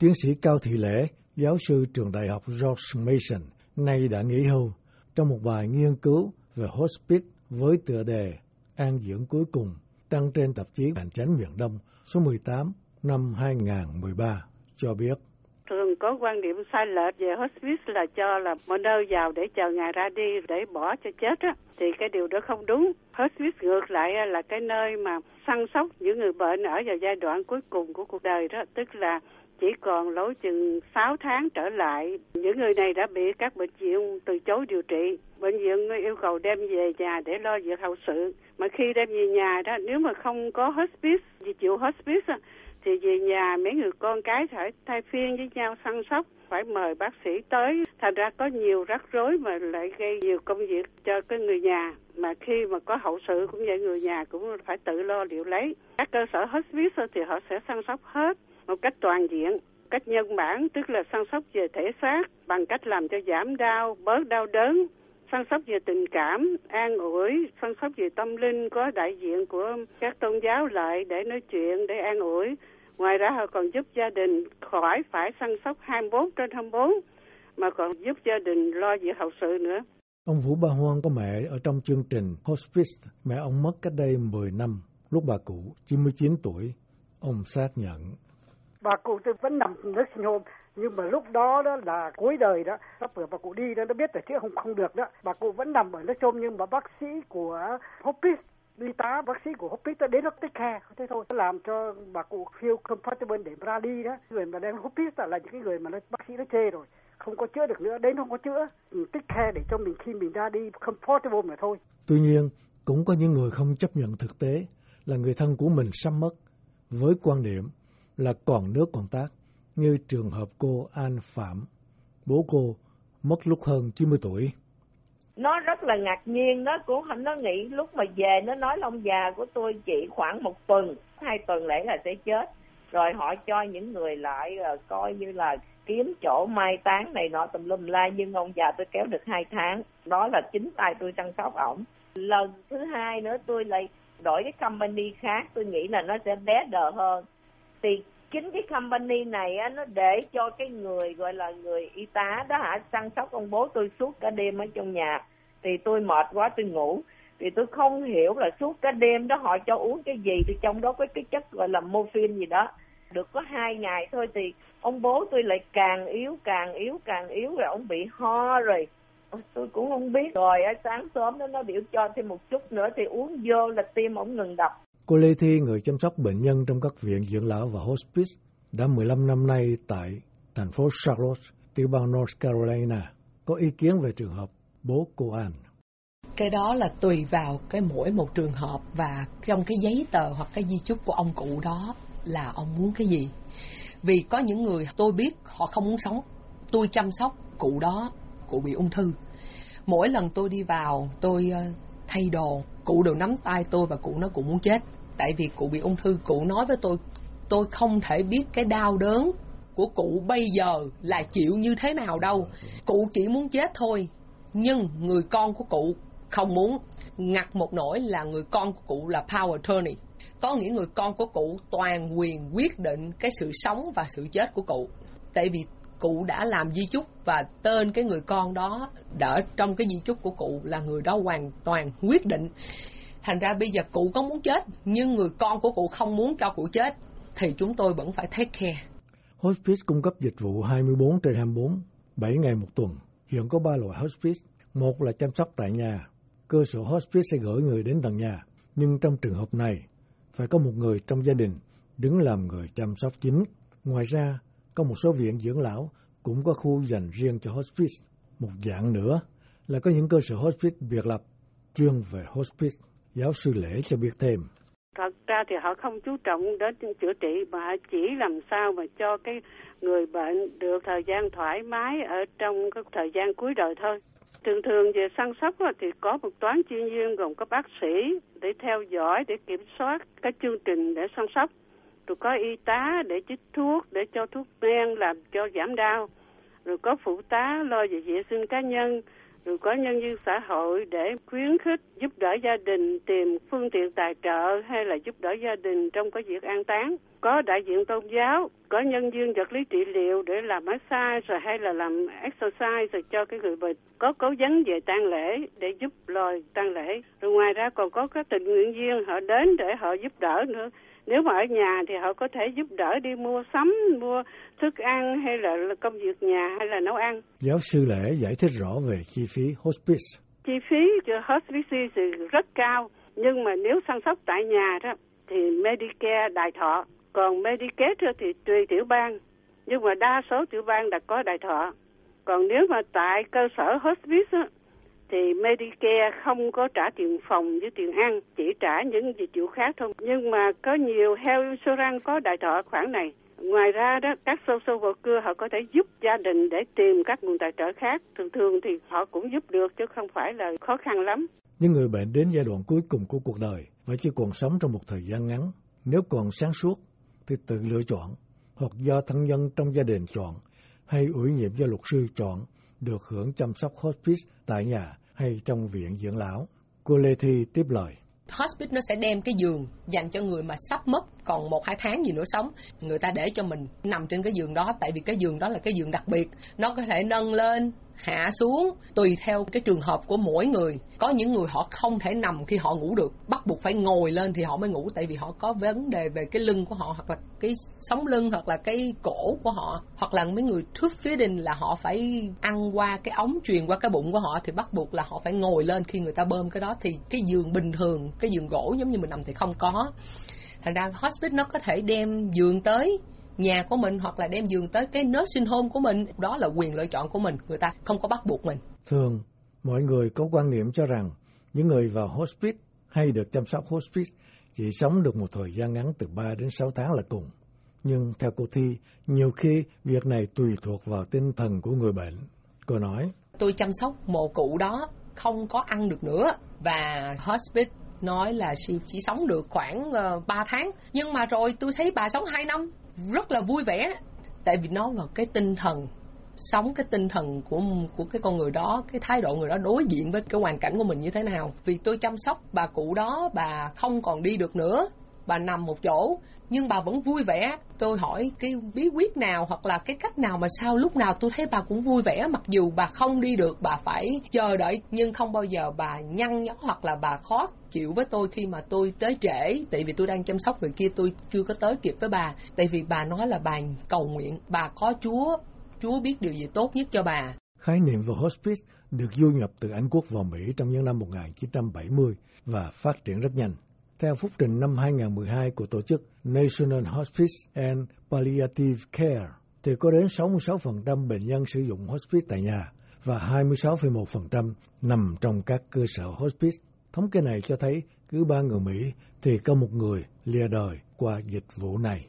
Tiến sĩ Cao Thị Lễ, giáo sư trường đại học George Mason, nay đã nghỉ hưu, trong một bài nghiên cứu về hospice với tựa đề An dưỡng cuối cùng đăng trên tạp chí Hành chánh miền Đông số 18 năm 2013 cho biết. Thường có quan điểm sai lệch về hospice là cho là một nơi vào để chờ ngài ra đi để bỏ cho chết á thì cái điều đó không đúng. Hospice ngược lại là cái nơi mà săn sóc những người bệnh ở vào giai đoạn cuối cùng của cuộc đời đó tức là chỉ còn lối chừng 6 tháng trở lại. Những người này đã bị các bệnh viện từ chối điều trị. Bệnh viện yêu cầu đem về nhà để lo việc hậu sự. Mà khi đem về nhà đó, nếu mà không có hospice, vì chịu hospice thì về nhà mấy người con cái phải thay phiên với nhau săn sóc phải mời bác sĩ tới thành ra có nhiều rắc rối mà lại gây nhiều công việc cho cái người nhà mà khi mà có hậu sự cũng vậy người nhà cũng phải tự lo liệu lấy các cơ sở hospice thì họ sẽ săn sóc hết một cách toàn diện cách nhân bản tức là săn sóc về thể xác bằng cách làm cho giảm đau bớt đau đớn săn sóc về tình cảm an ủi săn sóc về tâm linh có đại diện của các tôn giáo lại để nói chuyện để an ủi ngoài ra họ còn giúp gia đình khỏi phải săn sóc 24 trên 24 mà còn giúp gia đình lo việc hậu sự nữa Ông Vũ Ba Hoan có mẹ ở trong chương trình Hospice. Mẹ ông mất cách đây 10 năm, lúc bà cụ 99 tuổi. Ông xác nhận bà cụ tôi vẫn nằm nước sinh hôm. Nhưng mà lúc đó đó là cuối đời đó sắp vừa bà cụ đi đó, nó biết là chữa không không được đó. Bà cụ vẫn nằm ở nước chôm nhưng mà bác sĩ của hospice, y tá, bác sĩ của hospice đã đến nó tích khe thế thôi, nó làm cho bà cụ feel comfortable để ra đi đó. Người mà đang hospice là những cái người mà nó, bác sĩ nó chê rồi. Không có chữa được nữa, đến không có chữa. Ừ, tích khe để cho mình khi mình ra đi, comfortable mà thôi. Tuy nhiên, cũng có những người không chấp nhận thực tế là người thân của mình sắp mất với quan điểm là còn nước còn tác, như trường hợp cô An Phạm. Bố cô mất lúc hơn 90 tuổi. Nó rất là ngạc nhiên, nó cũng nó nghĩ lúc mà về nó nói là ông già của tôi chỉ khoảng một tuần, hai tuần lễ là sẽ chết. Rồi họ cho những người lại ờ, coi như là kiếm chỗ mai táng này nọ tùm lum la nhưng ông già tôi kéo được hai tháng đó là chính tay tôi chăm sóc ổng lần thứ hai nữa tôi lại đổi cái company khác tôi nghĩ là nó sẽ bé đờ hơn thì chính cái company này á, nó để cho cái người gọi là người y tá đó hả? Săn sóc ông bố tôi suốt cả đêm ở trong nhà. Thì tôi mệt quá tôi ngủ. Thì tôi không hiểu là suốt cả đêm đó họ cho uống cái gì. Thì trong đó có cái chất gọi là morphine gì đó. Được có hai ngày thôi thì ông bố tôi lại càng yếu càng yếu càng yếu rồi ông bị ho rồi. Tôi cũng không biết. Rồi sáng sớm đó nó biểu cho thêm một chút nữa thì uống vô là tim ổng ngừng đập. Cô Lê Thi, người chăm sóc bệnh nhân trong các viện dưỡng lão và hospice, đã 15 năm nay tại thành phố Charlotte, tiểu bang North Carolina, có ý kiến về trường hợp bố cô An. Cái đó là tùy vào cái mỗi một trường hợp và trong cái giấy tờ hoặc cái di chúc của ông cụ đó là ông muốn cái gì. Vì có những người tôi biết họ không muốn sống. Tôi chăm sóc cụ đó, cụ bị ung thư. Mỗi lần tôi đi vào, tôi ờ, thay đồ, cụ đều nắm tay tôi và cụ nó cũng muốn chết. Tại vì cụ bị ung thư, cụ nói với tôi tôi không thể biết cái đau đớn của cụ bây giờ là chịu như thế nào đâu. Cụ chỉ muốn chết thôi, nhưng người con của cụ không muốn. Ngặt một nỗi là người con của cụ là power attorney. Có nghĩa người con của cụ toàn quyền quyết định cái sự sống và sự chết của cụ. Tại vì cụ đã làm di chúc và tên cái người con đó đỡ trong cái di chúc của cụ là người đó hoàn toàn quyết định thành ra bây giờ cụ có muốn chết nhưng người con của cụ không muốn cho cụ chết thì chúng tôi vẫn phải take care. Hospice cung cấp dịch vụ 24 trên 24, 7 ngày một tuần. Hiện có ba loại hospice. Một là chăm sóc tại nhà. Cơ sở hospice sẽ gửi người đến tận nhà. Nhưng trong trường hợp này, phải có một người trong gia đình đứng làm người chăm sóc chính. Ngoài ra, có một số viện dưỡng lão cũng có khu dành riêng cho hospice. Một dạng nữa là có những cơ sở hospice biệt lập chuyên về hospice. Giáo sư Lễ cho biết thêm. Thật ra thì họ không chú trọng đến chữa trị mà chỉ làm sao mà cho cái người bệnh được thời gian thoải mái ở trong cái thời gian cuối đời thôi. Thường thường về săn sóc thì có một toán chuyên viên gồm có bác sĩ để theo dõi, để kiểm soát các chương trình để săn sóc rồi có y tá để chích thuốc, để cho thuốc men làm cho giảm đau. Rồi có phụ tá lo về vệ sinh cá nhân. Rồi có nhân viên xã hội để khuyến khích, giúp đỡ gia đình tìm phương tiện tài trợ hay là giúp đỡ gia đình trong cái việc an táng. Có đại diện tôn giáo, có nhân viên vật lý trị liệu để làm massage rồi hay là làm exercise rồi cho cái người bệnh. Có cố vấn về tang lễ để giúp lo tang lễ. Rồi ngoài ra còn có các tình nguyện viên họ đến để họ giúp đỡ nữa nếu mà ở nhà thì họ có thể giúp đỡ đi mua sắm mua thức ăn hay là công việc nhà hay là nấu ăn. Giáo sư lễ giải thích rõ về chi phí hospice. Chi phí cho hospice thì rất cao nhưng mà nếu chăm sóc tại nhà đó thì Medicare đại thọ còn Medicaid thì tùy tiểu bang nhưng mà đa số tiểu bang đã có đại thọ. Còn nếu mà tại cơ sở hospice á, thì Medicare không có trả tiền phòng với tiền ăn, chỉ trả những dịch vụ khác thôi. Nhưng mà có nhiều health insurance có đại thọ khoản này. Ngoài ra đó, các social worker họ có thể giúp gia đình để tìm các nguồn tài trợ khác. Thường thường thì họ cũng giúp được chứ không phải là khó khăn lắm. Những người bệnh đến giai đoạn cuối cùng của cuộc đời và chỉ còn sống trong một thời gian ngắn. Nếu còn sáng suốt thì tự lựa chọn hoặc do thân nhân trong gia đình chọn hay ủy nhiệm do luật sư chọn được hưởng chăm sóc hospice tại nhà hay trong viện dưỡng lão. Cô Lê Thi tiếp lời. Hospice nó sẽ đem cái giường dành cho người mà sắp mất còn một, hai tháng gì nữa sống người ta để cho mình nằm trên cái giường đó, tại vì cái giường đó là cái giường đặc biệt nó có thể nâng lên hạ xuống, tùy theo cái trường hợp của mỗi người. Có những người họ không thể nằm khi họ ngủ được. Bắt buộc phải ngồi lên thì họ mới ngủ, tại vì họ có vấn đề về cái lưng của họ, hoặc là cái sống lưng, hoặc là cái cổ của họ. Hoặc là mấy người thuyết phía đình là họ phải ăn qua cái ống truyền qua cái bụng của họ, thì bắt buộc là họ phải ngồi lên khi người ta bơm cái đó. Thì cái giường bình thường, cái giường gỗ giống như mình nằm thì không có. Thành ra hospice nó có thể đem giường tới nhà của mình hoặc là đem giường tới cái nursing home của mình. Đó là quyền lựa chọn của mình. Người ta không có bắt buộc mình. Thường mọi người có quan niệm cho rằng những người vào hospice hay được chăm sóc hospice chỉ sống được một thời gian ngắn từ 3 đến 6 tháng là cùng. Nhưng theo cô Thi, nhiều khi việc này tùy thuộc vào tinh thần của người bệnh. Cô nói, tôi chăm sóc mồ cụ đó không có ăn được nữa. Và hospice nói là chỉ sống được khoảng uh, ờ, 3 tháng. Nhưng mà rồi tôi thấy bà sống 2 năm rất là vui vẻ. Tại vì nó là cái tinh thần, sống cái tinh thần của của cái con người đó, cái thái độ người đó đối diện với cái hoàn cảnh của mình như thế nào. Vì tôi chăm sóc bà cụ đó, bà không còn đi được nữa bà nằm một chỗ, nhưng bà vẫn vui vẻ. Tôi hỏi, cái bí quyết nào hoặc là cái cách nào mà sao lúc nào tôi thấy bà cũng vui vẻ, mặc dù bà không đi được, bà phải chờ đợi, nhưng không bao giờ bà nhăn nhó hoặc là bà khó chịu với tôi khi mà tôi tới trễ. Tại vì tôi đang chăm sóc người kia, tôi chưa có tới kịp với bà. Tại vì bà nói là bà cầu nguyện, bà có chúa. Chúa biết điều gì tốt nhất cho bà. Khái niệm về hospice được du nhập từ Anh Quốc vào Mỹ trong những năm 1970 và phát triển rất nhanh. Theo phúc trình năm 2012 của tổ chức National Hospice and Palliative Care, thì có đến 66% bệnh nhân sử dụng hospice tại nhà và 26,1% nằm trong các cơ sở hospice. Thống kê này cho thấy cứ ba người Mỹ thì có một người lìa đời qua dịch vụ này.